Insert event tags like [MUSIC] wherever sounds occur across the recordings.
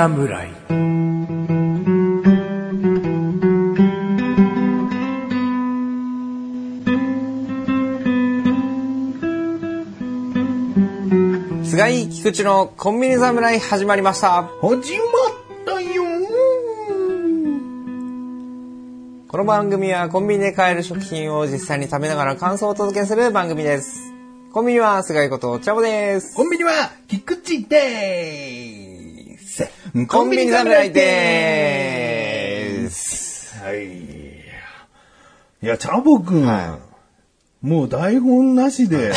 侍菅井菊池のコンビニ侍始まりました。始まったよこの番組はコンビニで買える食品を実際に食べながら感想をお届けする番組です。コンビニは菅井ことチャボです。コンビニは菊池でーすコンビニ侍でーす。はい。いや、チャボくん、はもう台本なしで、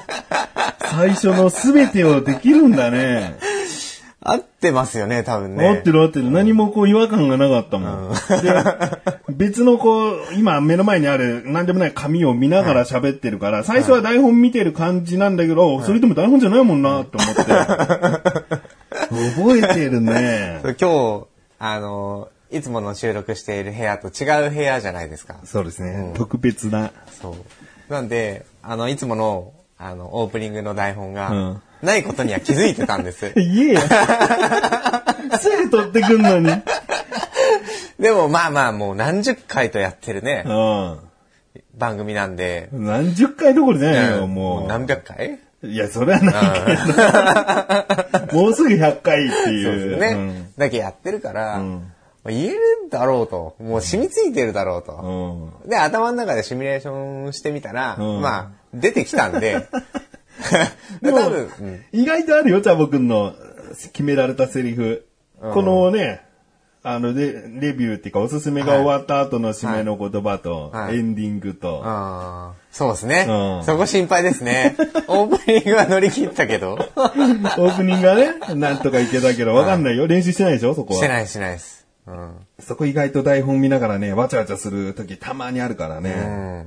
[LAUGHS] 最初のすべてをできるんだね。合ってますよね、多分ね。合ってる合ってる。何もこう違和感がなかったもん。で、別のこう、今目の前にある何でもない紙を見ながら喋ってるから、最初は台本見てる感じなんだけど、それでも台本じゃないもんな、と思って。[LAUGHS] 覚えてるね。[LAUGHS] 今日、あの、いつもの収録している部屋と違う部屋じゃないですか。そうですね。特別な。そう。なんで、あの、いつもの、あの、オープニングの台本が、うんないことには気づいてたんです。[LAUGHS] 言えよ。[LAUGHS] すぐ取ってくんのに。でもまあまあ、もう何十回とやってるね、う番組なんで、ん。何十回どころじゃないよ、うんもう。何百回いや、それはないけど。[LAUGHS] もうすぐ100回ってそういう。ですね。だけやってるから、んまあ言えるだろうと。もう染みついてるだろうと。うん。で、頭の中でシミュレーションしてみたら、うんまあ、出てきたんで、[LAUGHS] でも多分、うん意外とあるよ、チャボくんの決められたセリフ。このね、あの、で、レビューっていうか、おすすめが終わった後の締めの言葉と、はいエンディングと、あーそうですね、うんそこ心配ですね。[LAUGHS] オープニングは乗り切ったけど。[LAUGHS] オープニングがね、なんとかいけたけど、わかんないよ。練習してないでしょ、そこは。してないしないです。うん。そこ意外と台本見ながらね、わちゃわちゃする時たまにあるからね。うん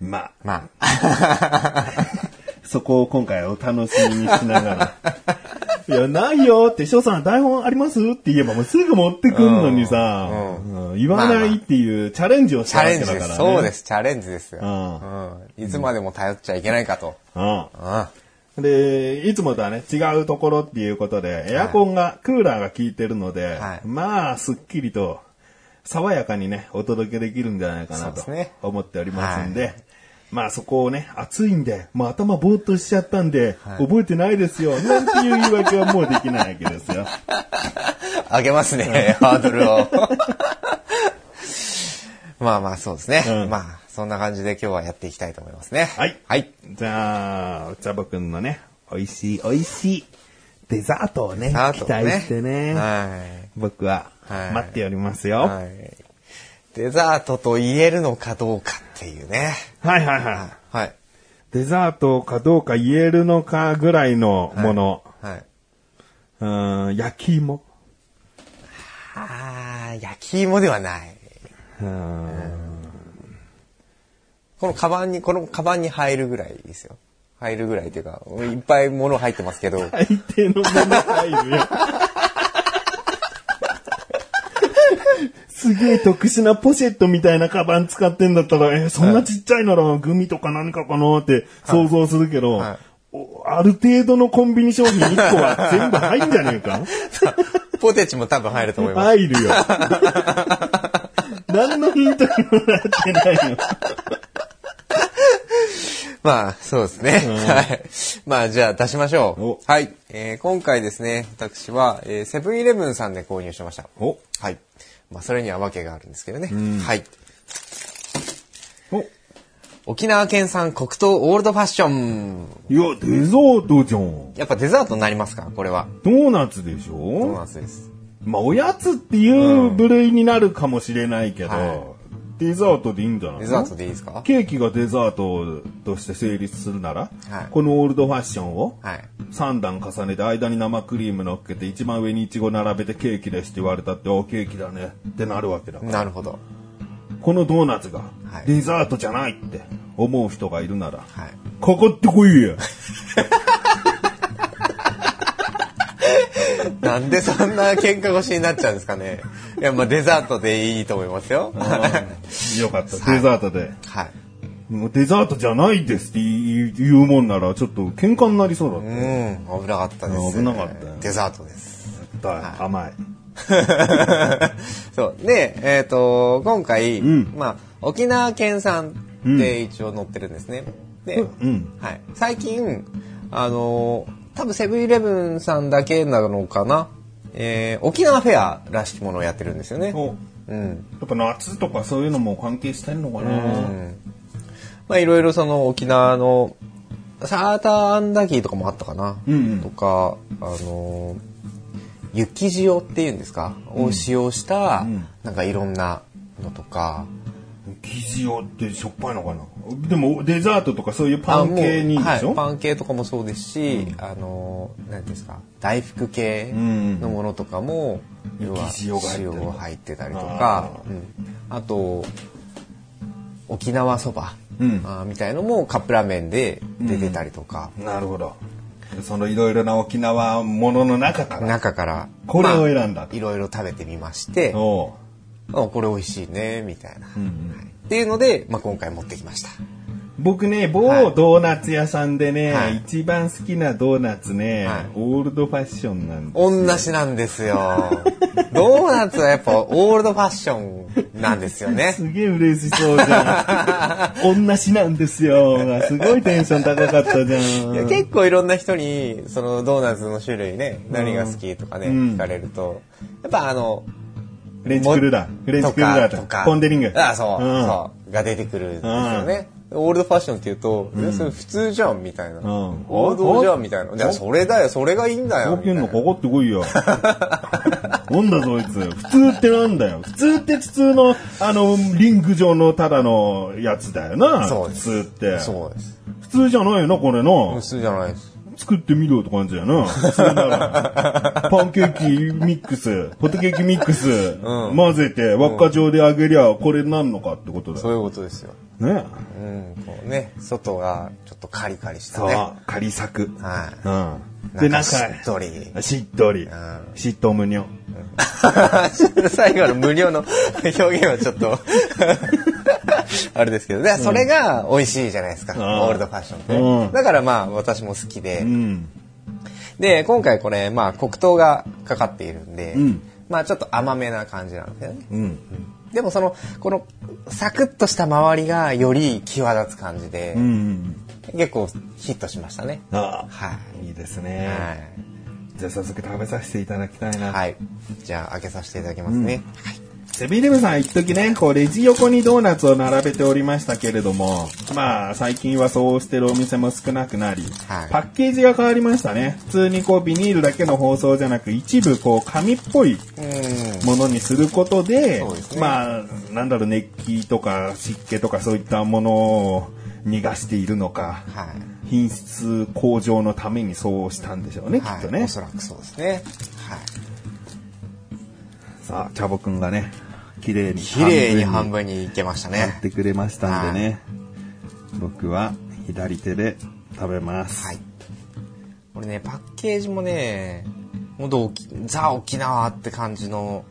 うんまあ、まあ。[LAUGHS] そこを今回お楽しみにしながら。いや、ないよって、翔さん台本あります？って言えばもうすぐ持ってくんのにさ、うんうん言わないっていうチャレンジをしチたわャレンジです。けだからね。そうです、チャレンジですよ。ううん。いつまでも頼っちゃいけないかと。ううん。ん。で、いつもとはね、違うところっていうことで、エアコンが、クーラーが効いてるので、はいまあ、すっきりと、爽やかにね、お届けできるんじゃないかなと思っておりますんで、まあそこをね、暑いんで、もう頭ぼーっとしちゃったんで、覚えてないですよ、なんていう言い訳はもうできないわけですよ。[LAUGHS] 上げますね、ハードルを。[LAUGHS] まあまあ、そうですね。うんまあ、そんな感じで今日はやっていきたいと思いますね。はいはい。じゃあ、お茶ぼくんのね、美味しい美味しいデザートをね、あと期待してね、は僕ははい待っておりますい。よ。はい。デザートと言えるのかどうかっていうね。はいはいはい。はい。デザートかどうか言えるのかぐらいのもの。はい。うーん、焼き芋。あー、焼き芋ではない。うーんこのカバンに、このカバンに入るぐらいですよ。入るぐらいっていうか、いっぱい物入ってますけど。[LAUGHS] 相手のもの入るよ。すげえ特殊なポシェットみたいなカバン使ってんだったら、えーそんなちっちゃいならグミとか何かかなって想像するけど、ある程度のコンビニ商品1個は全部入んじゃねえか？[LAUGHS] ポテチも多分入ると思います。入るよ。[LAUGHS] 何のヒントにもなってないよ。[LAUGHS] まあ、そうですね。はい。まあ、じゃあ出しましょおう。はい。えー今回ですね、私は、えーセブンイレブンさんで購入しました。おはい。まあ、それには訳があるんですけどね。はい。お沖縄県産黒糖オールドファッション。いや、デザートじゃん。やっぱデザートになりますかこれは。ドーナツでしドーょナツです。まあ、おやつっていう部類になるかもしれないけど、はデザートでいいんじゃないデザートでいいですか？ケーキがデザートとして成立するなら、はいこのオールドファッションをはい。3段重ねて間に生クリーム乗っけて一番上にイチゴ並べてケーキですって言われたって、おケーキだねってなるわけだから。なるほど。このドーナツがはいデザートじゃないって思う人がいるなら、はい。かかってこいや。[LAUGHS] [LAUGHS] なんでそんな喧嘩腰になっちゃうんですかね。いや、まあデザートでいいと思いますよ。よかった。デザートで。はい。もうデザートじゃないですって言うもんなら、ちょっと喧嘩になりそうだった。うん、危なかったです。危なかったよデザートです。はい、甘い。[LAUGHS] そう。で、えっ、と、今回、うんまあ、沖縄県産って一応載ってるんですね。で、うん。はい。最近、あのー多分セブンイレブンさんだけなのかな。えー沖縄フェアらしきものをやってるんですよね。おうん。やっぱ夏とかそういうのも関係してんのかな、まあいろいろその沖縄のサーターアンダギーとかもあったかな。うんうんとか、あのー雪塩っていうんですか、を使用した、んなんかいろんなのとか、生地用ってしょっぱいのかな？でもデザートとかそういうパン系にいいでしょ、はい、パン系とかもそうですし、あのーなんていうんですか？大福系のものとかも、要は雪塩が入ってたりとあかうん。あと沖縄そば、うん。あーみたいのもカップラーメンで出てたりとか、なるほど。そのいろいろな沖縄ものの中から。中からこれをまあ選んだ。いろいろ食べてみましておう。あこれ美味しいねみたいな、うんうんっていうので、まあ、今回持ってきました。僕ね、某はい。ドーナツ屋さんでね、はい。一番好きなドーナツね、はい。オールドファッションなんで同じなんですよ。[LAUGHS] ドーナツはやっぱオールドファッションなんですよね。[LAUGHS] すげえ嬉しそうじゃん。[LAUGHS] 同じなんですよ。すごいテンション高かったじゃん。いや結構いろんな人にそのドーナツの種類ね何が好きとかね、うん。聞かれると。やっぱあのフレンチクルーラー。フレンチクルーラーとか、ポンデリング。あそう、うんそうが出てくるんですよね、オールドファッションって言うと、いやそれ普通じゃんみたいな、ん王道じゃんみたいなじゃあそれだよそれがいいんだよ高級みたいなのかかってこいよ。なんだそいつ。普通ってなんだよ。普通って普通の、あの、リング状のただのやつだよな。そうです普通って。そうです普通じゃないよな、これな普。通じゃないです作ってみろって感じだよな。普通なら。[LAUGHS] パンケーキミックス、ホットケーキミックス、混ぜて輪っか状で揚げりゃこれなんのかってことだよ。そういうことですよね。うんこうね外がちょっとカリカリしたそうね、仮作。はいうん。で、中、なんかしっとりしっとり。しっとむにょ。[LAUGHS] 最後の無料の表現はちょっと [LAUGHS] あれですけど、でそれが美味しいじゃないですか、ん。オールドファッションって、うん。だからまあ私も好きで、うん。で今回これまあ黒糖がかかっているんで、うん。まあちょっと甘めな感じなんですよね。うん。でもそのこのサクッとした周りがより際立つ感じで、うん。結構ヒットしましたね。あはい。いいですね。はじゃあ早速食べさせていただきたいな。い、はい、じゃあ開けさせていただきますね、セブンイレブンさん一時ね、こうレジ横にドーナツを並べておりましたけれども、まあ最近はそうしてるお店も少なくなり、はい。パッケージが変わりましたね。普通にこうビニールだけの包装じゃなく一部こう紙っぽいうん。ものにすることで、ですね。まあなんだろう熱気とか湿気とかそういったものを逃がしているのか、はい品質向上のためにそうしたんでしょうね、きっとはい、ねお。そらくそうですね。はい。さあ、チャボくんがね、綺麗に綺麗に半分分にいけましたやっね。てくれましたんでね、僕は左手で食べます。はい。これね、パッケージもね、ほんと沖ザ沖縄って感じの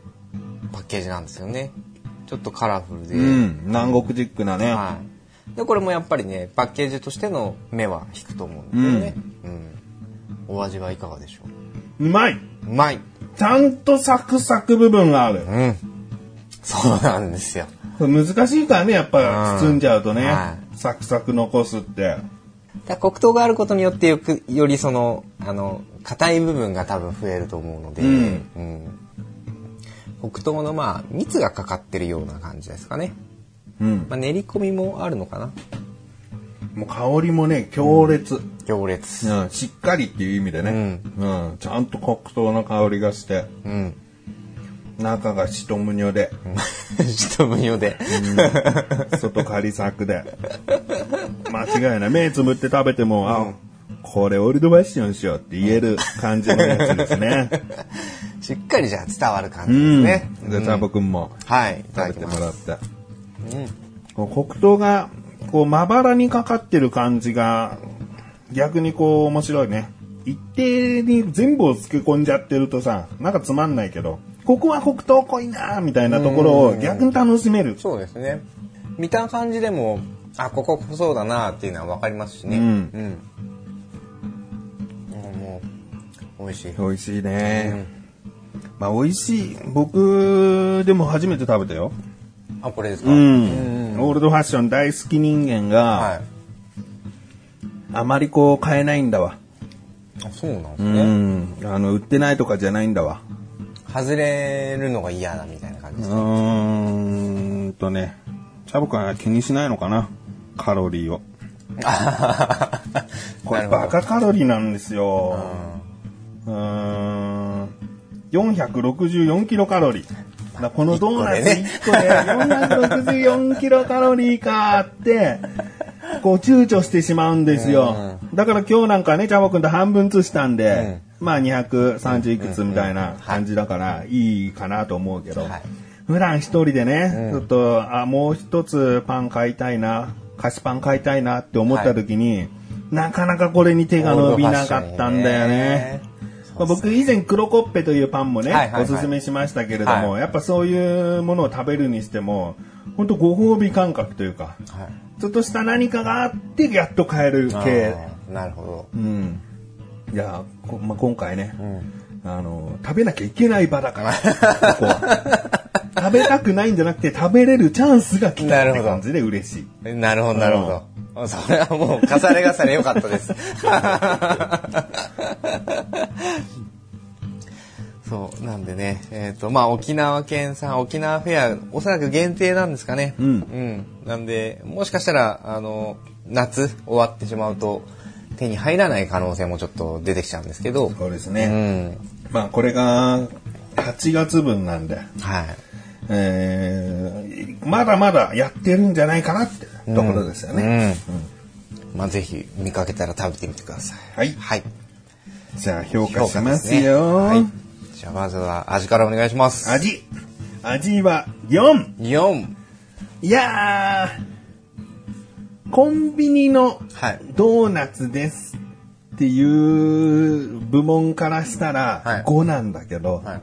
パッケージなんですよね。ちょっとカラフルで。うん、南国ジックなね。はい。で、これもやっぱりね、パッケージとしての目は引くと思うんですよね。うん。お味はいかがでしょう？うまいうまいちゃんとサクサク部分がある。うん。そうなんですよ。難しいからね、やっぱうん包んじゃうとね、はサクサク残すって。だ黒糖があることによってよくよりそのあの硬い部分が多分増えると思うので、うんうん黒糖のまあ蜜がかかってるような感じですかね、うん。まあ、練り込みもあるのかな？もう香りもね、強烈。行列うん、しっかりっていう意味でね、うん。ちゃんと黒糖の香りがして、うん中がしとむにょで、一無料で、外カリサクで。間違いない。目つぶって食べても、あ、これオールドファッションしようって言える感じのやつですね。[LAUGHS] しっかりじゃあ伝わる感うん。じですね、じゃあ、チャボくんもはい食べてもらって。うんこう黒糖が、こう、まばらにかかってる感じが、逆にこう、面白いね。一定に全部を漬け込んじゃってるとさ、なんかつまんないけど、ここは黒糖濃いなみたいなところを逆に楽しめる。そうですね見た感じでもあここそうだなっていうのは分かりますしねうんうんもう美味しい美味しいね。まあ美味しい。僕でも初めて食べたよ。あ、これですか？うん。オールドファッション大好き人間が、はい。あまりこう買えないんだわ。あ、そうなんですうね。ん。あの、売ってないとかじゃないんだわ。外れるのが嫌だみたいな感じうですか？ーんとね、チャボくんは気にしないのかな？カロリーを。[LAUGHS] これバカカロリーなんですよ。うーん。464キロカロリー。だからこのドーナツ1個で464キロカロリーかって、こう躊躇してしまうんですよ。だから今日なんかね、チャボくんと半分ずつしたんで、まあ230いくつみたいな感じだからいいかなと思うけど、はい。普段一人でね、ちょっと、あ、もう一つパン買いたいな、菓子パン買いたいなって思った時に、なかなかこれに手が伸びなかったんだよね。まあ僕以前黒コッペというパンもね、はいはいはいおすすめしましたけれども、はやっぱそういうものを食べるにしても、本当ご褒美感覚というか、はい。ちょっとした何かがあってやっと買える系。なるほど。うん。いや、こまあ、今回ね、うん。あの、食べなきゃいけない場だから、ここは。[LAUGHS] 食べたくないんじゃなくて食べれるチャンスが来たって感じで嬉しい。なるほど、なるほど。あそれはもう、重ね重ね良かったです。[LAUGHS] [LAUGHS] そう、なんでね、えっ、と、まあ、沖縄県産、沖縄フェア、おそらく限定なんですかね。うんうん。なんで、もしかしたら、あの、夏終わってしまうと、手に入らない可能性もちょっと出てきちゃうんですけど。うそうですね。ん。まあこれが8月分なんで、はい。えーまだまだやってるんじゃないかなってところですよね。うん。まあ、ぜひ見かけたら食べてみてください。はい。はい。じゃあ評価しま評価ですねよ。はい。じゃあまずは味からお願いします。味。味は4。4。いやー、コンビニのはい。ドーナツですっていう部門からしたはいら5なんだけど、はい。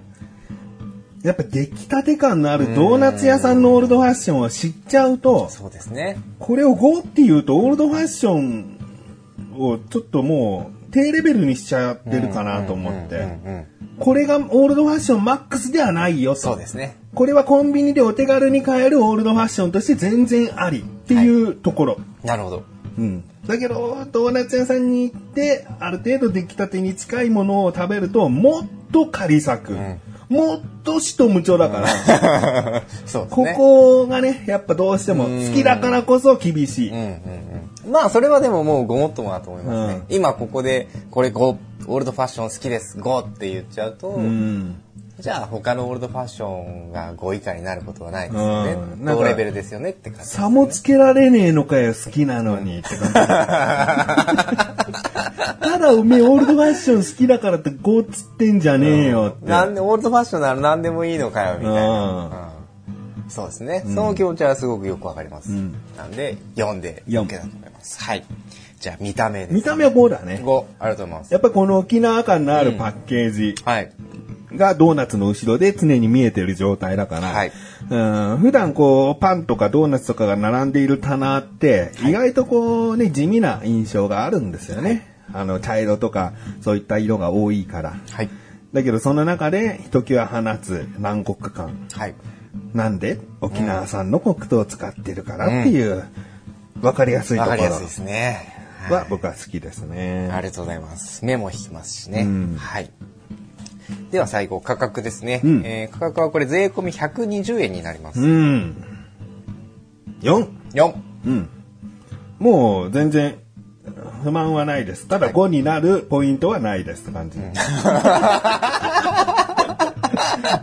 やっぱ出来たて感のあるドーナツ屋さんのオールドファッションを知っちゃうと、そうですね。これを5っていうとオールドファッションをちょっともう低レベルにしちゃってるかなと思って、うんうん。これがオールドファッションマックスではないよと。そうですね。これはコンビニでお手軽に買えるオールドファッションとして全然ありっていうところ。なるほど。うん。だけど、ドーナツ屋さんに行って、ある程度出来たてに近いものを食べると、もっと仮作。もっとしと無調だから、[LAUGHS] うですね。こがね、やっぱどうしても好きだからこそ厳しい。うんうんうん。まあ、それはでももうごもっともだと思いますね。今ここで、これ5、オールドファッション好きです、5って言っちゃうと、うん。じゃあ他のオールドファッションが5以下になることはないですよねう。ん同レベルですよねって感じ。差もつけられねえのかよ、好きなのに。って感じ。[LAUGHS] ただ、おめえオールドファッション好きだからって5つってんじゃねえよって。なんで、オールドファッションなら何でもいいのかよ、みたいな。うんうんそうですね。その気持ちはすごくよくわかります。なんで、4で OK 四だと思います。はい。じゃあ、見た目です。見た目は5だね。5、ありがとうございます。やっぱこの沖縄感のあるパッケージはい。がドーナツの後ろで常に見えてる状態だから、はいうん普段こうパンとかドーナツとかが並んでいる棚って意外とこうね地味な印象があるんですよね。あの茶色とかそういった色が多いから。はい。だけどその中でひときわ放つ南国感。はい。なんで？沖縄産の黒糖を使ってるからっていう、わかりやすいところわかりやすいですね。は僕は好きですね。ありがとうございます。目も引きますしね。うんはい。では最後、価格ですね。うんえー価格はこれ税込み120円になります。うん。4。4。うん。もう全然不満はないです。ただ5になるポイントはないですって感じ。[LAUGHS]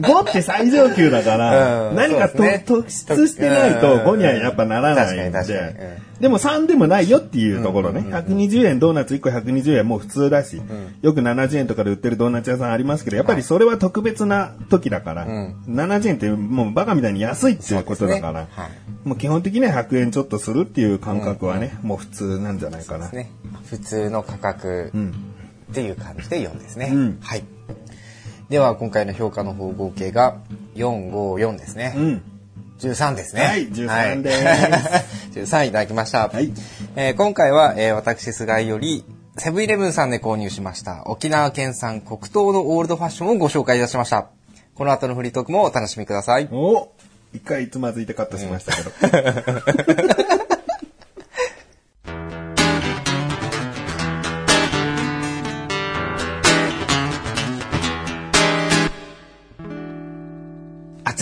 5って最上級だから、うん。何かね。突出してないとうん。5にはやっぱならない。ん。で、でも3でもないよっていうところね。120円、ドーナツ1個120円もう普通だし、よく70円とかで売ってるドーナツ屋さんありますけど、やっぱりそれは特別な時だから、ん。70円ってもうバカみたいに安いっていうことだから、ね。はい。もう基本的には100円ちょっとするっていう感覚はね、もう普通なんじゃないかな。ね。普通の価格うん。っていう感じで4ですね。うん。はい。では今回の評価の方合計が454ですね。うん。13ですね。はい13です。[LAUGHS] 13いただきました。はいえー今回は、えー私、菅井よりセブンイレブンさんで購入しました沖縄県産黒糖のオールドファッションをご紹介いたしました。この後のフリートークもお楽しみください。お一回つまずいてカットしましたけど。[LAUGHS]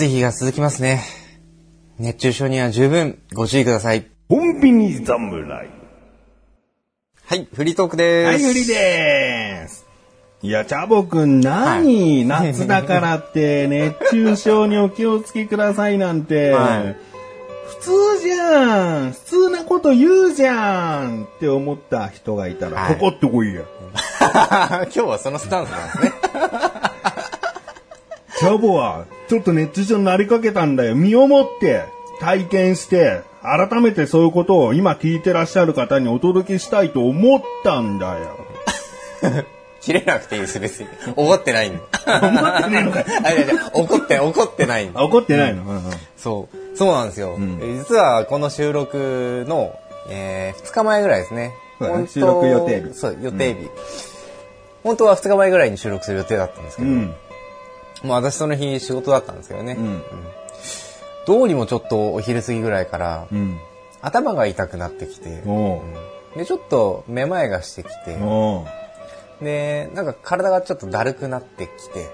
暑い日が続きますね。熱中症には十分ご注意ください。コンビニ侍。はい、フリートークです。はい、フリでーす。いや、チャボくん、何、夏だからって、[LAUGHS] 熱中症にお気をつけくださいなんて、はい普通じゃん普通なこと言うじゃんって思った人がいたら、はいここってこいや。[LAUGHS] 今日はそのスタンスなんですね。チャボは、ちょっと熱中症になりかけたんだよ。身をもって、体験して、改めてそういうことを今聞いてらっしゃる方にお届けしたいと思ったんだよ。[LAUGHS] 切れなくていいです、別に。怒ってないんで。思ってねえのか [LAUGHS] いやいや怒って、怒ってないん怒ってないの、うんうんそう。そうなんですよ。んえ実はこの収録の、え2日前ぐらいですね。収録予定日そう、予定日。本当は2日前ぐらいに収録する予定だったんですけど、うん。もう私その日仕事だったんですけどね。うん。どうにもちょっとお昼過ぎぐらいから、うん。頭が痛くなってきて、で、ちょっとめまいがしてきて、で、なんか体がちょっとだるくなってきて、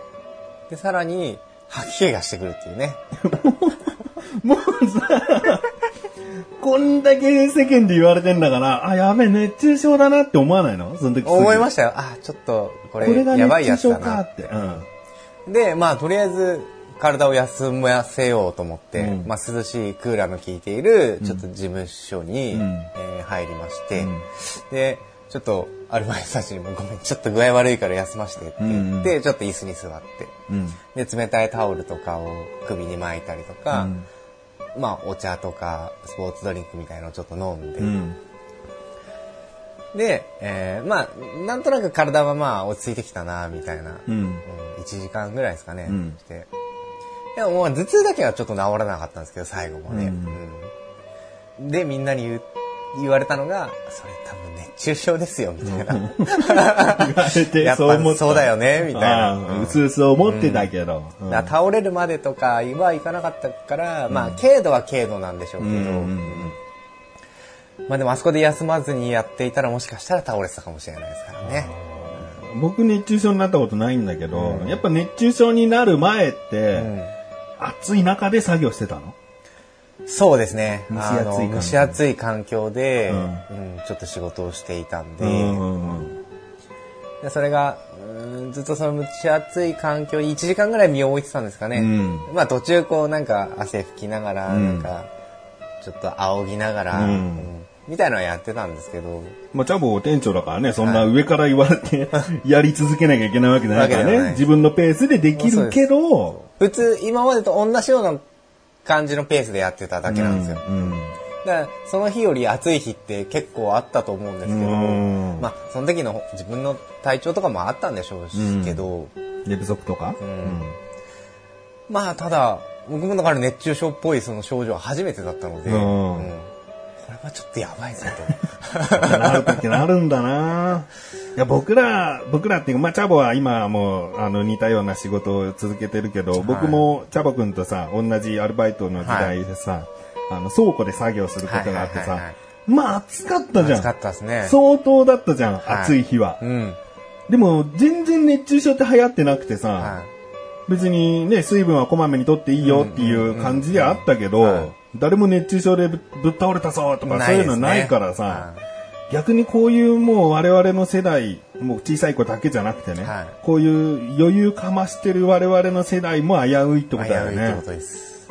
で、さらに吐き気がしてくるっていうね。[LAUGHS] もうさ、こんだけ世間で言われてんだから、あ、やべえ、熱中症だなって思わないの？その時思いまししたよ。あ、ちょっとここれやばいやつだな。って。うん。で、まあとりあえず体を休ませようと思って、うん。まあ涼しいクーラーの効いているちょっと事務所に、うん。えー入りまして、うん。で、ちょっとアルバイトたちにもごめん、ちょっと具合悪いから休ませてって言って、ちょっと椅子に座って、うん。で、冷たいタオルとかを首に巻いたりとか、うん。まあお茶とかスポーツドリンクみたいのをちょっと飲んで、うん。で、えーまあなんとなく体はまあ落ち着いてきたなみたいな、うん。うん1時間ぐらいですかね、うん。して。でも頭痛だけはちょっと治らなかったんですけど最後もね、うん。でみんなに言う言われたのがそれ多分熱中症ですよみたいな。言われて、やっそう思っそうだよねみたいな、うん。[LAUGHS] うすうす思ってたけど。うん。倒れるまでとかはいかなかったから、まあ軽度は軽度なんでしょうけど、まあでもあそこで休まずにやっていたらもしかしたら倒れてたかもしれないですからね。僕熱中症になったことないんだけど、やっぱ熱中症になる前って、うん。暑い中で作業してたの？そうですね。蒸し暑い環境。蒸し暑い環境で、ううんんちょっと仕事をしていたんで、うんうんうん。でそれがうんずっとその蒸し暑い環境に1時間ぐらい身を置いてたんですかね。うん。まあ途中こうなんか汗拭きながら、うん。なんかちょっと仰ぎながら、うん。うんみたいのはやってたんですけど、まあ、チャボ店長だからね、そんな上から言われて、[LAUGHS] やり続けなきゃいけないわけじゃないからね。自分のペースでできるけど、普通今までと同じような感じのペースでやってただけなんですよ。うんだからその日より暑い日って結構あったと思うんですけど、うん。まあその時の自分の体調とかもあったんでしょうしけど、寝不足とか、ん。まあただ僕もだから熱中症っぽいその症状は初めてだったので、うん。うんこれはちょっとやばいぞなる時なるんだな。いや、僕ら、僕らっていうか、まあ、チャボは今もう、あの、似たような仕事を続けてるけど、僕もチャボくんとさ、同じアルバイトの時代でさ、あの、倉庫で作業することがあってさはいはいはいはい、まあ、暑かったじゃん。暑かったですね。相当だったじゃん、はい。暑い日は。うん。でも、全然熱中症って流行ってなくてさ、は別にね、水分はこまめに取っていいよっていう感じであったけど、はい誰も熱中症でぶぶっ倒れたぞとかそういうのないからさ、はい。逆にこういうもう我々の世代、もう小さい子だけじゃなくてね、はい。こういう余裕かましてる我々の世代も危ういってことだよね。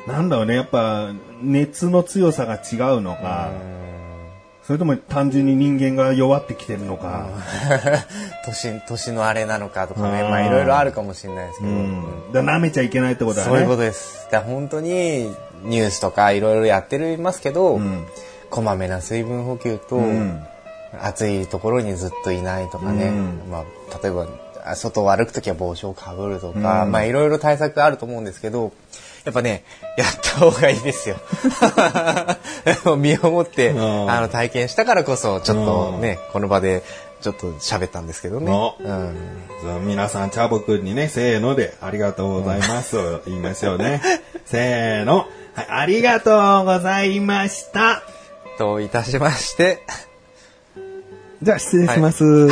なんだろうね、やっぱ熱の強さが違うのか、それとも単純に人間が弱ってきてるのか、[LAUGHS] 年、年のあれなのかとかね、うんまあいろいろあるかもしれないですけど、うん。舐めちゃいけないってことだね。そういうことです。だ本当にニュースとかいろいろやってるますけど、うん。こまめな水分補給と、ん。暑いところにずっといないとかね、うん。まあ、例えばあ外を歩くときは帽子をかぶるとか、まあいろいろ対策あると思うんですけど、やっぱね、やった方がいいですよ。[LAUGHS] 身をもって、んあの体験したからこそ、ちょっとね、この場でちょっと喋ったんですけどね。おうん。じゃあ皆さん、チャボくんにね、せーので、ありがとうございます。を [LAUGHS] 言いましょうね。せーの。はい、ありがとうございました。といたしまして、じゃあ、失礼します。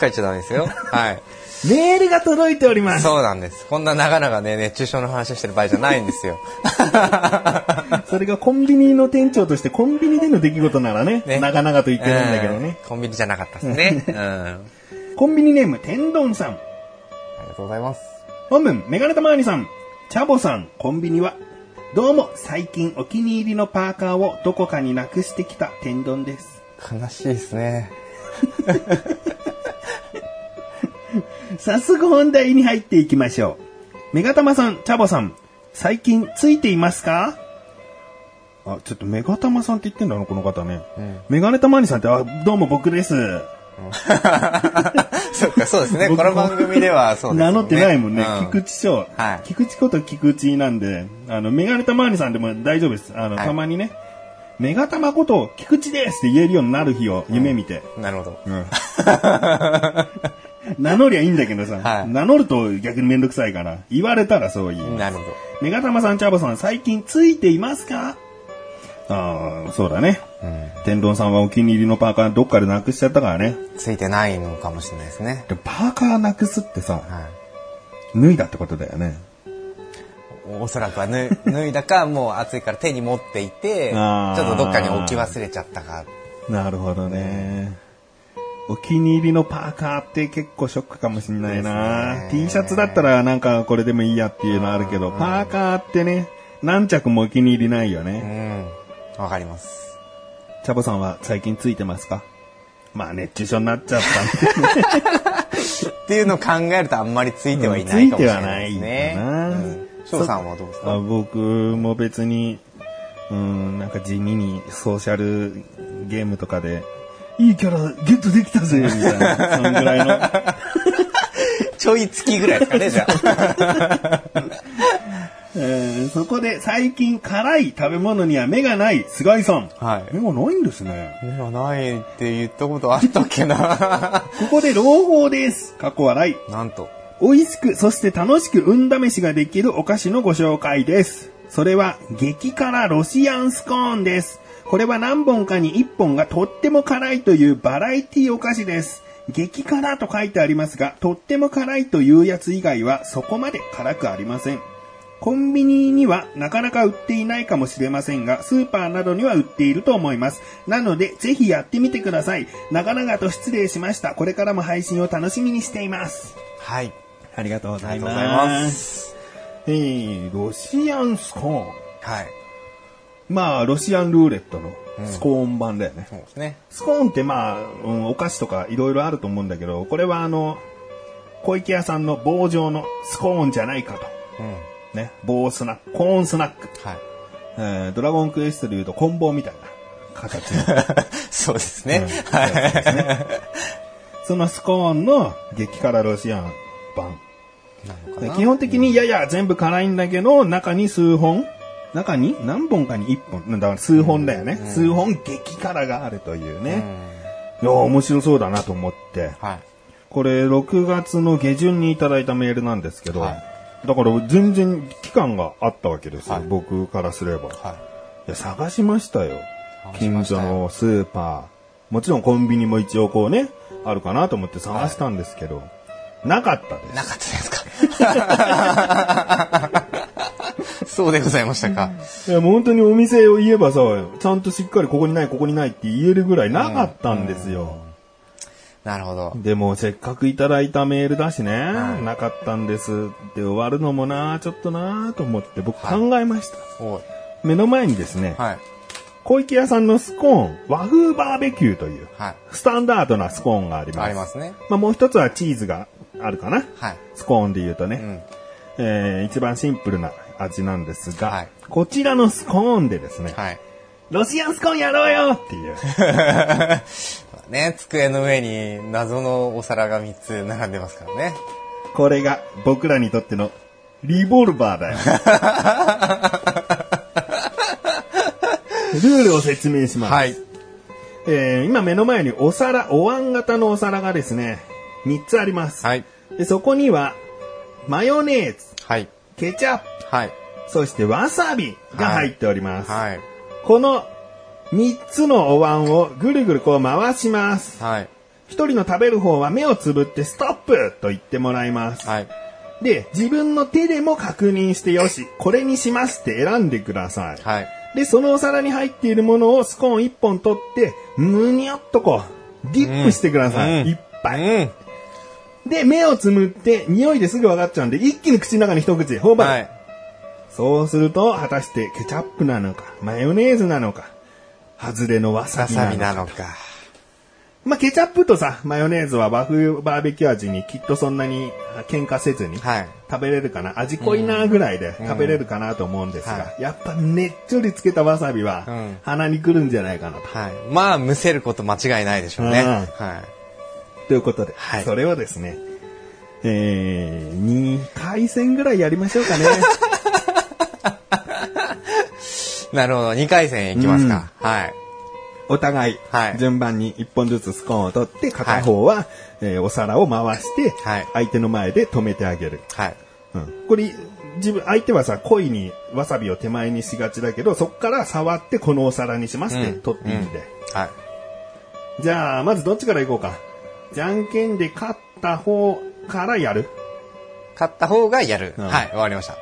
書い [LAUGHS] ちゃダメですよ。はい。メールが届いております。そうなんです。こんな長々ね、熱中症の話してる場合じゃないんですよ。[LAUGHS] それがコンビニの店長としてコンビニでの出来事ならね、ね長々と言ってるんだけどね。うん。コンビニじゃなかったですね。うん。あコンビニネーム、天丼さん。りがとうございます。本文、メガネたまわりさん。チャボさん、コンビニは。どうも、最近お気に入りのパーカーをどこかになくしてきた天丼です。悲しいですね。[LAUGHS] [LAUGHS] 早速本題に入っていきましょう。メガタマさん、チャボさん、最近ついていますか？あ、ちょっとメガタマさんって言ってんだな、この方ね。メガネたまわりさんって、あ、どうも僕です。[LAUGHS] そっか、そうですね。こ僕の番組ではそうです、ね。[LAUGHS] 名乗ってないもんね。う菊池翔。はい菊池こと菊池なんで、あの、メガネたまわりさんでも大丈夫です。あの、はいたまにね、メガタマこと菊池ですって言えるようになる日を夢見て。なるほど。うん名乗りゃいいんだけどさ、はい名乗ると逆にめんどくさいから、言われたらそういい。なるほど。メガタマさん、チャボさん、最近ついていますか？ああ、そうだね。天丼さんはお気に入りのパーカーどっかでなくしちゃったからね。ついてないのかもしれないですね。でパーカーなくすってさ、は脱いだってことだよね。い。おそらくは脱い [LAUGHS] 脱いだか、もう暑いから手に持っていて、ちょっとどっかに置き忘れちゃったか。なるほどね。お気に入りのパーカーって結構ショックかもしんないな、ね T シャツだったらなんかこれでもいいやっていうのあるけど、パーカーってね、何着もお気に入りないようね。ん。わかります。チャボさんは最近ついてますか？まあ熱中症になっちゃったんで。っていうのを考えるとあんまりついてはいないかもしれないですね。ついてはないかなうん翔さんはどうですか？あ僕も別に、うん、なんか地味にソーシャルゲームとかで、いいキャラゲットできたぜみたいな、[LAUGHS] そんぐらいの。[LAUGHS] ちょい月ぐらいですかね、じゃあ。[LAUGHS] えーそこで最近辛い食べ物には目がない菅井さん。はい目がないんですね。目がないって言ったことあったっけなここで朗報です。過去笑い。なんと。美味しく、そして楽しく運試しができるお菓子のご紹介です。それは、激辛ロシアンスコーンです。これは何本かに1本がとっても辛いというバラエティお菓子です。激辛と書いてありますが、とっても辛いというやつ以外はそこまで辛くありません。コンビニにはなかなか売っていないかもしれませんが、スーパーなどには売っていると思います。なので、ぜひやってみてください。長々と失礼しました。これからも配信を楽しみにしています。はい。ありがとうございありがとうございま。ますす。えー、ロシアンスコーン。はい。まあ、ロシアンルーレットのスコーン版だよね。そうですね。スコーンってまあ、うんお菓子とかいろいろあると思うんだけど、これはあの、小池屋さんの棒状のスコーンじゃないかと。うん。ね。棒スナック、コーンスナック。はい。えードラゴンクエストで言うと、コンボみたいな形の。[LAUGHS] そうですね。うんはい。そのスコーンの激辛ロシアン版。基本的に、いやいや、全部辛いんだけど、中に数本中に？何本かに1本。だから数本だよね。数本激辛があるというね。いや、面白そうだなと思って。はい。これ、6月の下旬にいただいたメールなんですけど、はいだから全然期間があったわけですよ。はい僕からすれば。いはや、探しましたよ。近所のスーパー。もちろんコンビニも一応こうね、あるかなと思って探したんですけど、なかったですい。。なかったですか [LAUGHS] [LAUGHS] そうでございましたか。いや、もう本当にお店を言えばさ、ちゃんとしっかりここにない、ここにないって言えるぐらいなかったんですよ。なるほど。でも、せっかくいただいたメールだしね、はいなかったんですって終わるのもな、ちょっとなと思って僕考えました。おい。目の前にですね、はい。小池屋さんのスコーン、和風バーベキューという、はい。スタンダードなスコーンがあります。ありますね。まあ、もう一つはチーズがあるかな。はい。スコーンで言うとね、うん。えー一番シンプルな味なんですが、はいこちらのスコーンでですね、はい。ロシアンスコーンやろうよっていう。[LAUGHS] ね、机の上に謎のお皿が3つ並んでますからね。これが僕らにとってのリボルバーだよ。[LAUGHS] ルールを説明します。はい。えー今目の前にお皿、お椀型のお皿がですね、3つあります。はい。でそこには、マヨネーズ、はい。ケチャップ、はい。そしてわさびが入っております。はい。この3つのお椀をぐるぐるこう回します。はい。一人の食べる方は目をつぶってストップと言ってもらいます。はい。で、自分の手でも確認してよし、これにしますって選んでください。はい。で、そのお皿に入っているものをスコーン1本取って、むにょっとこう、ディップしてください。うんいっぱい。うん。で、目をつむって、匂いですぐ分かっちゃうんで、一気に口の中に一口、頬張る。はい。そうすると、果たしてケチャップなのか、マヨネーズなのか、外れのわさわびなのか。まあ、ケチャップとさ、マヨネーズは和風バーベキュー味にきっとそんなに喧嘩せずにはい。食べれるかな。味濃いなぐらいで食べれるかなと思うんですが、はやっぱねっちょりつけたわさびはうん鼻にくるんじゃないかなと。はい。まあ、むせること間違いないでしょうね。うんはい。ということで、はいそれをですね、えー、2回戦ぐらいやりましょうかね。[LAUGHS] なるほど。2回戦いきますか。はい。お互いはい、順番に1本ずつスコーンを取って、片方は、えーお皿を回してはい、相手の前で止めてあげる。はい。うんこれ、自分、相手はさ、恋にわさびを手前にしがちだけど、そこから触ってこのお皿にしますってうん取っていいんで。はい。じゃあ、まずどっちからいこうか。じゃんけんで勝った方からやる。勝った方がやる。うんはい。わかりました。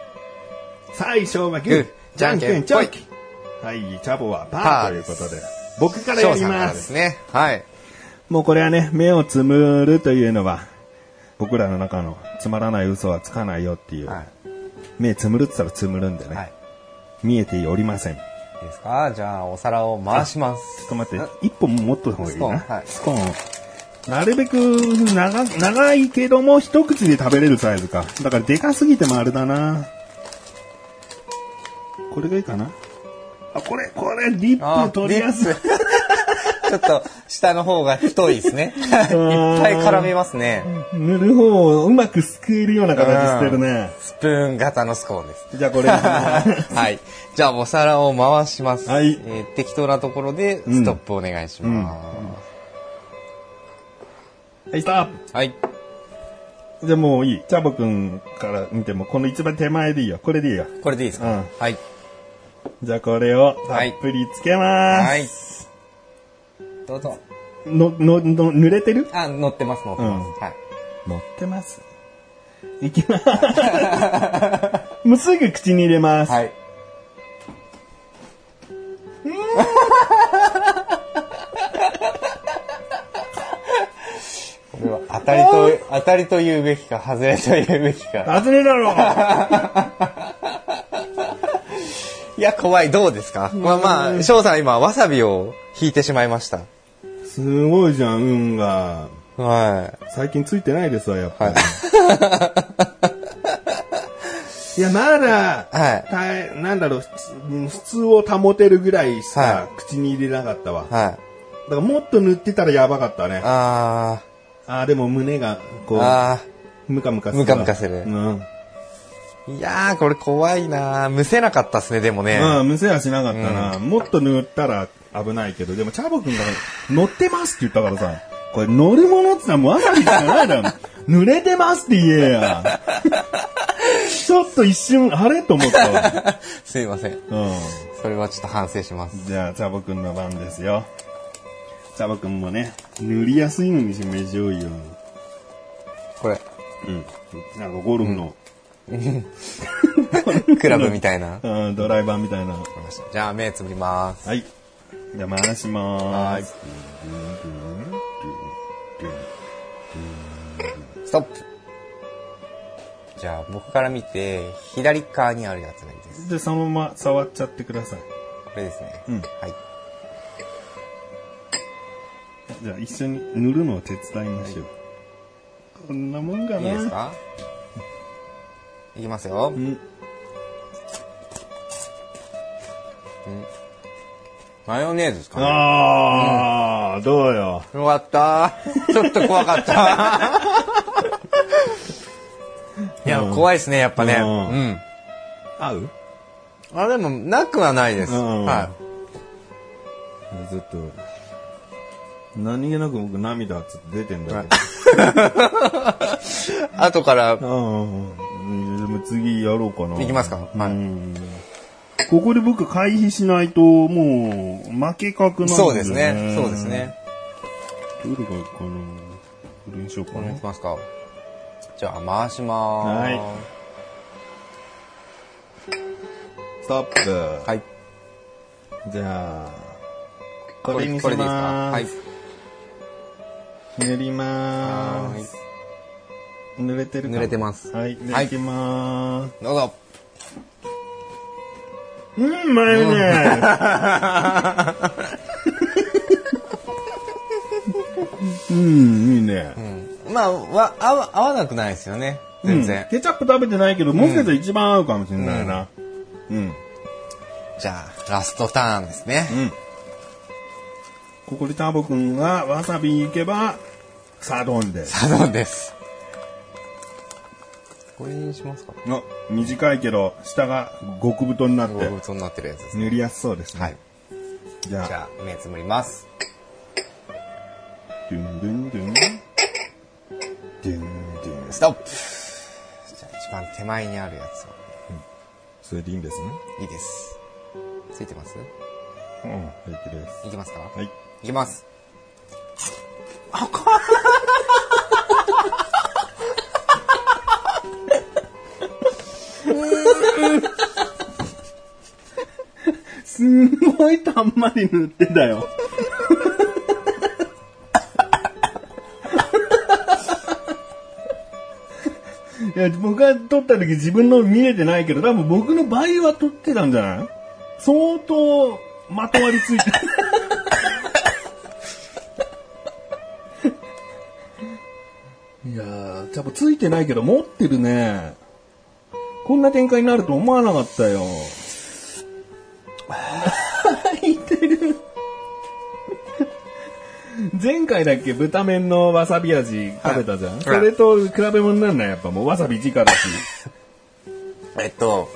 最初はググーー、じゃんけんチョキ。はい、チャボはパパーーということで。僕からやり翔さんかます。らですね。はい。もうこれはね、目をつむるというのは、僕らの中のつまらない嘘はつかないよっていう。はい。目つむるって言ったらつむるんでね。はい。見えておりません。いいですか？じゃあ、お皿を回します。ちょっと待って、一本持っといた方がいいな。はいスコーン。なるべく長長いけども一口で食べれるサイズか。だからでかすぎてもあれだな。これがいいかな？あ、これ、これ、リップ取りやすい。[LAUGHS] ちょっと、下の方が太いですね。[LAUGHS] いっぱい絡めますね。塗る方をうまくすくえるような形してるね。スプーン型のスコーンです。じゃあこれ、は [LAUGHS] はい。じゃあ、お皿を回します。はいえー適当なところで、ストップお願いしまい、ストッす。はい。プじゃあもういい。チャボくんから見ても、この一番手前でいいよ。これでいいよ。これでいいですか、うんはい。じゃあこれをたっぷりつけます。はい。どうぞ。の、の、の、濡れてる？あ、乗ってます、乗ってます。うんはい。乗ってます？いきます。[LAUGHS] もうすぐ口に入れます。はい。これは当たりと、当たりと言うべきか、外れと言うべきか。外れだろ [LAUGHS] いや、怖い。どうですか？まあまあ、翔さん今、わさびを引いてしまいました。すごいじゃん、運が。は最近ついてないですわ、やっぱり。はい [LAUGHS] い、や、まだ、はいたいなんだろう、普通を保てるぐらいしかは口に入れなかったわ。い。はい。だからもっと塗ってたらやばかったね。あああー、でも胸が、こー、う、あムカムカするわ。ムカムカするうん。ー。いやー、これ怖いなーむせなかったっすね、でもね。うん、むせはしなかったな。もっと塗ったら危ないけど、でも、チャボくんが乗ってますって言ったからさ、これ乗るものって言ったらもうわさびしかないだろ。[LAUGHS] 濡れてますって言えや。ちょっと一瞬、あれ？と思ったわ。[LAUGHS] すいません。うん。それはちょっと反省します。じゃあ、チャボくんの番ですよ。チャボくんもね、塗りやすいのにしましょうよ。これ、うん。なんかゴルフの、[LAUGHS] クラブみたいな。[LAUGHS] うん、ドライバーみたいな。じゃあ、目つぶります。はい。じゃあ回しまはいーす。ストップ。じゃあ、僕から見て、左側にあるやつがいいです。で、そのまま触っちゃってください。これですね。うんはい。じゃあ一緒に塗るのを手伝いましょう。こんなもんかな。いいですか？いきますよう。ん。マヨネーズですかね？あー、どうよ。よかった。[LAUGHS] ちょっと怖かった。いや、うん怖いですね、やっぱね。ううんん。合う？あ、でも、なくはないです。うんはずっと。何気なく僕涙つって出てんだけど。[LAUGHS] 後から、ああ、でも次やろうかな。いきますかはいうんここで僕回避しないと、もう、負け確なんで、そうですね。そうですね。。どれがいいかな。これにしようかないき。ますか。じゃあ、回しまーストップ。す。はい。じゃあ、これにしこれでいいですか？まはいす。。ひねりまーす。濡れてるか濡れてますはい、濡はいれてまーす。どうぞ。うん、まいね。[LAUGHS] うん、いいね。うん。まあ、わ、合わ、合わなくないですよね。全然。うんケチャップ食べてないけど、もしかしたら一番合うかもしれないな。うん。じゃあ、ラストターンですね。うん。ここでターボくんがわさび行けば、サドンです。サドンです。これにしますか？の短いけど、下が極太になって、極太になってるやつですね。塗りやすそうですね。はい。じゃあ、じゃあ、目つむります。ドゥンドゥンドゥン。ドゥンドゥン。ストップじゃあ、一番手前にあるやつを。それでいいんですね。いいです。ついてます？うん、平気です。いきますか？はい。いきます。すんごいたんまり塗ってたよ。いや、僕が撮った時自分の見れてないけど、多分僕の倍は撮ってたんじゃない？相当まとわりついて。いやー、多分ついてないけど持ってるね。こんな展開になると思わなかったよ。[LAUGHS] 入ってる。前回だっけ豚麺のわさび味食べたじゃん、はいそれと比べ物になんないやっぱもうわさび直だし。[LAUGHS] えっと、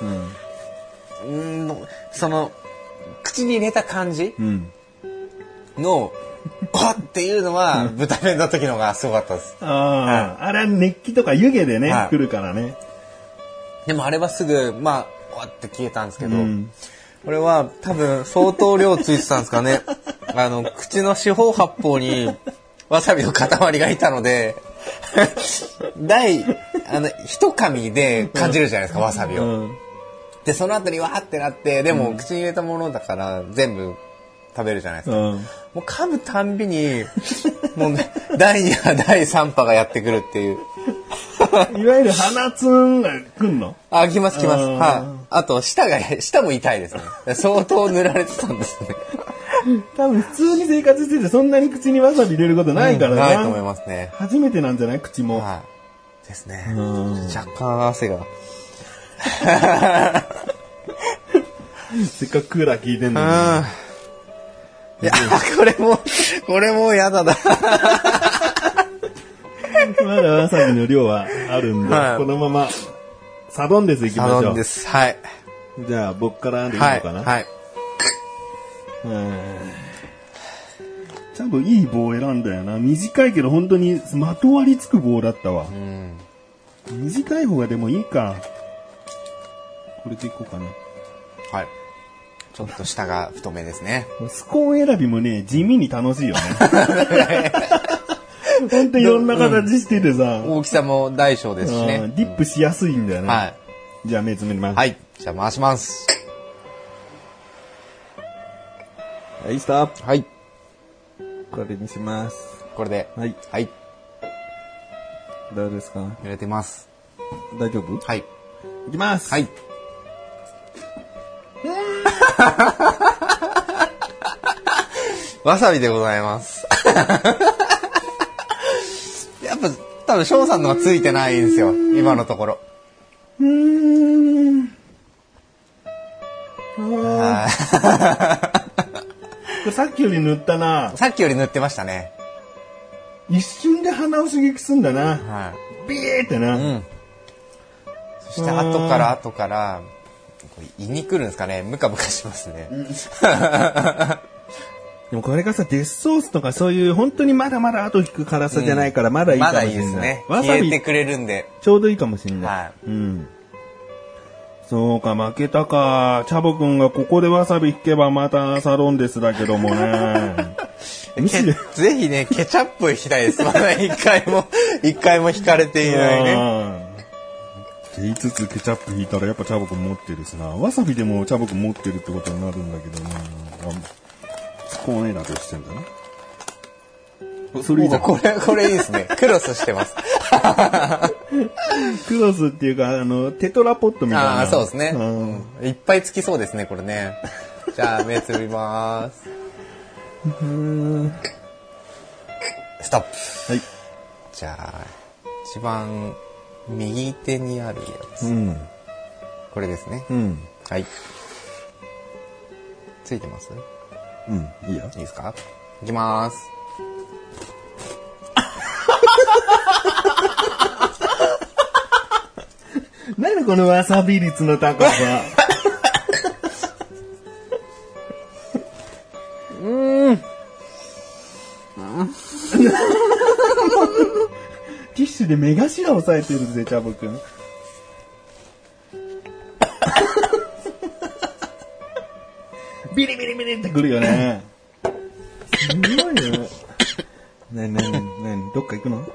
うん。ん、その、口に入れた感じうん。の、わっっていうのは、豚麺の時のがすごかったです。ああ、あれは熱気とか湯気でね、はい来るからね。でもあれはすぐ、まあ、わって消えたんですけど、うんこれは多分相当量ついてたんですかね。[LAUGHS] あの、口の四方八方にわさびの塊がいたので、[LAUGHS] 第、あの、一噛みで感じるじゃないですか、わさびを。うん。で、その後にわーってなって、でも口に入れたものだから全部食べるじゃないですか。うん。もう噛むたんびに、もうね、[LAUGHS] 第2波、第3波がやってくるっていう。[LAUGHS] いわゆる鼻ツンが来んの？あ、来ます来ます。はい。あと、舌が、舌も痛いですね。相当塗られてたんですね。[LAUGHS] 多分普通に生活しててそんなに口にわさび入れることないからな。ないと思いますね。初めてなんじゃない？口も。はい。ですね。うん若干汗が。せっかくクーラー効いてんのに。いや、これも、これも嫌だな。[LAUGHS] まだわさびの量はあるんで、はいこのまま、サドンデス行きましょう。サドンです。はい。じゃあ、僕からでいいはい。のかな、はい。うん多分いい棒選んだよな。短いけど本当にまとわりつく棒だったわ。うん。短い方がでもいいか。これでいこうかな。はい。ちょっと舌が太めですね。スコーン選びもね、地味に楽しいよね。ほんといろんな形しててさ、大きさも大小ですしうねん。ディップしやすいんだよね。はい。じゃあ目つむります。はい。じゃあ回します。はい、ストップ。はい。これにします。これで。はい。はい。どうですか？揺れてます。大丈夫？はい。いきます。はい。[LAUGHS] わさびでございます。[LAUGHS] やっぱ、多分、翔さんのがついてないんですよ。今のところ。うーん。あはーこれさっきより塗ったな。いさっきより塗ってましたね。一瞬で鼻を刺激すんだな。はビーってい。な。うん。そして、後から後から、胃に来るんですかね。ムカムカしますね。[LAUGHS] でもこれがさ、デスソースとかそういう本当にまだまだ後引く辛さじゃないからまだいいかまだいいもしれない。ですね。わさびてくれるんで。ちょうどいいかもしれない。はうん。そうか、負けたか。チャボくんがここでわさび引けばまたサロンデスだけどもね。[LAUGHS] ぜひね、ケチャップ引きたいです。まだ一回も、一回も引かれていないね。言いつつケチャップ引いたらやっぱチャボくん持ってるしな。わさびでもチャボくん持ってるってことになるんだけどな。あこうねだとしてんだな。おそれいいじゃん。これ、これいいですね。クロスしてます。[LAUGHS] クロスっていうか、あの、テトラポットみたいな。ああ、そうですね、んうんいっぱいつきそうですね、これね。じゃあ、目つぶります。ストップ。はい。じゃあ、一番右手にあるやつ。うん。これですね。うん。はい。ついてます？うん。いいよい。いですか？いきます。[LAUGHS] 何このわさび率の高さ。で目頭押さえてるぜ、チャボくん。[LAUGHS] ビリビリビリってくるよね。すごいよね。なになになになにどっか行くの？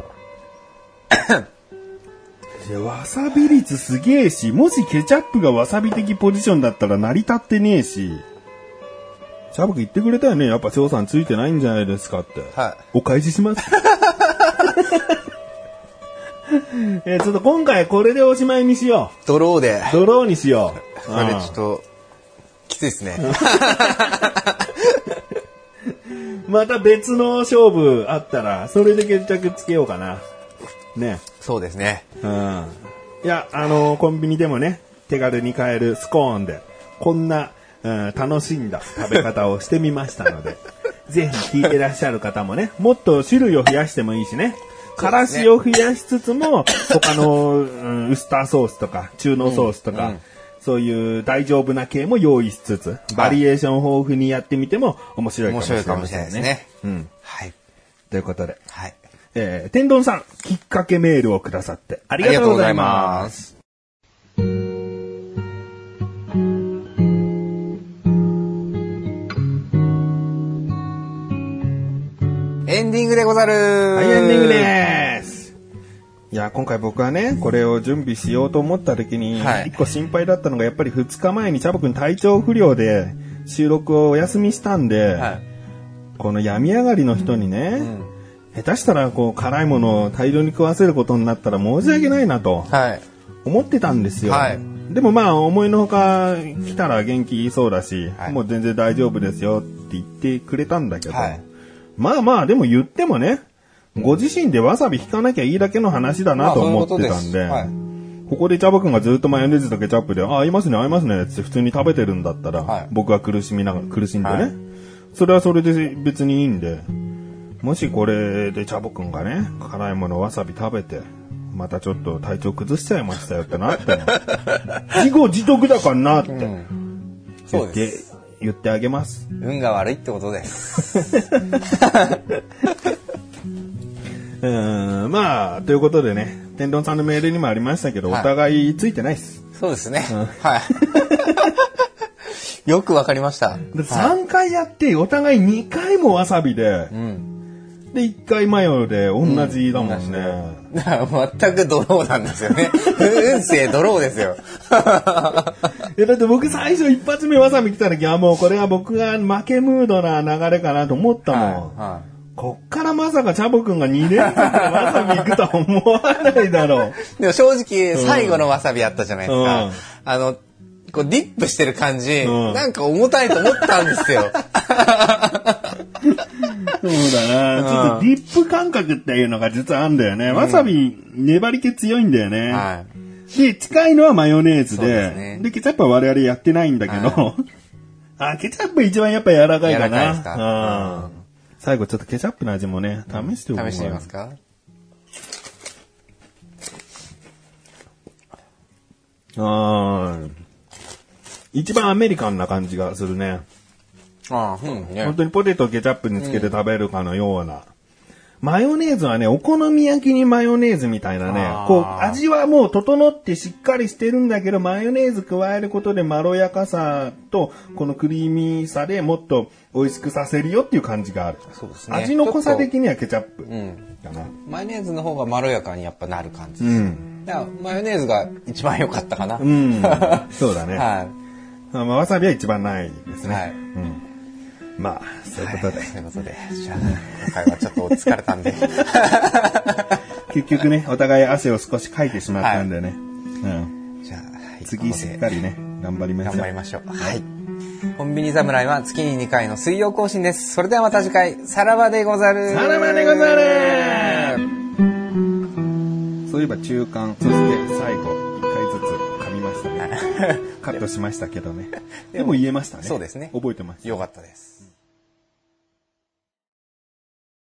[LAUGHS] わさび率すげえし、もしケチャップがわさび的ポジションだったら成り立ってねえし、シャブク言ってくれたよね。やっぱ翔さんついてないんじゃないですかって。はお返しします。[LAUGHS] [LAUGHS] えーちょっと今回これでおしまいにしよい。ドローでう。。ドローにしよう。[LAUGHS] これちょっと、きついですね。う [LAUGHS] んまた別の勝負あったら、それで決着つけようかな。ね。そうですね。うん。いや、あのコンビニでもね、手軽に買えるスコーンで、こんな、うん、楽しんだ食べ方をしてみましたので、ぜひ聞いてらっしゃる方もね、もっと種類を増やしてもいいしね、からしを増やしつつも、他の、うん、ウスターソースとか、中濃ソースとか、うんうんそういう大丈夫な系も用意しつつ、バリエーション豊富にやってみても面白いかもしれない面白いかもしれないですね。うん。はい。ということで、はい。えー、天丼さん、きっかけメールをくださってありがとうございます。す。エンディングでござるはい、エンディングです。いや、今回僕はね、これを準備しようと思った時に、はい一個心配だったのが、やっぱり2日前にチャボくん体調不良で収録をお休みしたんで、はい。この病み上がりの人にね、下手したらこう辛いものを大量に食わせることになったら申し訳ないなとはい。思ってたんですよ。はいでもまあ思いのほか来たら元気そうだし、はいもう全然大丈夫ですよって言ってくれたんだけど、はいまあまあでも言ってもね、ご自身でわさび引かなきゃいいだけの話だなと思ってたんで、まあそういうこここでチャボくんがずっとマヨネーズとケチャップで、あ、合いますね、合いますねって普通に食べてるんだったら、はい。僕は苦しみながら、苦しんでね、はい。それはそれで別にいいんで、もしこれでチャボくんがね、辛いものわさび食べて、またちょっと体調崩しちゃいましたよってなっても、[LAUGHS] 自業自得だからなって。言そうです。言ってあげます。運が悪いってことです。[LAUGHS] うん、まあ、ということでね、天丼さんのメールにもありましたけど、はいお互いついてないっす。そうですね。はい。[LAUGHS] よくわかりました。で3回やって、お互い2回もわさびで、うん。で、1回マヨで同じだもんね。だから [LAUGHS] 全くドローなんですよね。運勢ドローですよ。いや、だって僕最初一発目わさび来た時はもうこれは僕が負けムードな流れかなと思ったもん。はこっからまさかチャボくんが2連続でわさび行くとは思わないだろう。い。[LAUGHS] でも正直、最後のわさびあったじゃないですか。うんあの、こうディップしてる感じ、うんなんか重たいと思ったんですよ。[LAUGHS] そうだな。ちょっとディップ感覚っていうのが実はあるんだよね。わさび、粘り気強いんだよね。はい。で、近いのはマヨネーズで、ですね。で、ケチャップは我々やってないんだけど、[LAUGHS] あ、ケチャップ一番やっぱ柔らかいか柔らかいな。最後ちょっとケチャップの味もね、試しておこう試してみますか？あー一番アメリカンな感じがするね。ああ、うん、ね。本。当にポテトをケチャップにつけて食べるかのような。マヨネーズはね、お好み焼きにマヨネーズみたいなねこう、味はもう整ってしっかりしてるんだけど、マヨネーズ加えることでまろやかさと、このクリーミーさでもっと美味しくさせるよっていう感じがある。そうですね味の濃さ的にはケチャップうん。かな。マヨネーズの方がまろやかにやっぱなる感じです。うん。だからマヨネーズが一番良かったかな。うん。[LAUGHS] そうだね。はまあ、わさびは一番ないですい。ね。はい。うん。まあ、そういうことで。ということで、じゃあ、今回はちょっと疲れたんで。[LAUGHS] 結局ね、お互い汗を少しかいてしまったんでね。うん。じゃあ、はい次しっかりね、頑張りましょう。頑張りましょう。はい。コンビニ侍は月に2回の水曜更新です。それではまた次回、さらばでござる。さらばでござるそういえば中間、そして最後、一回ずつ噛みましたね。[LAUGHS] カットしましたけどね。でも言えましたね。そうですね覚えてます。よかったです。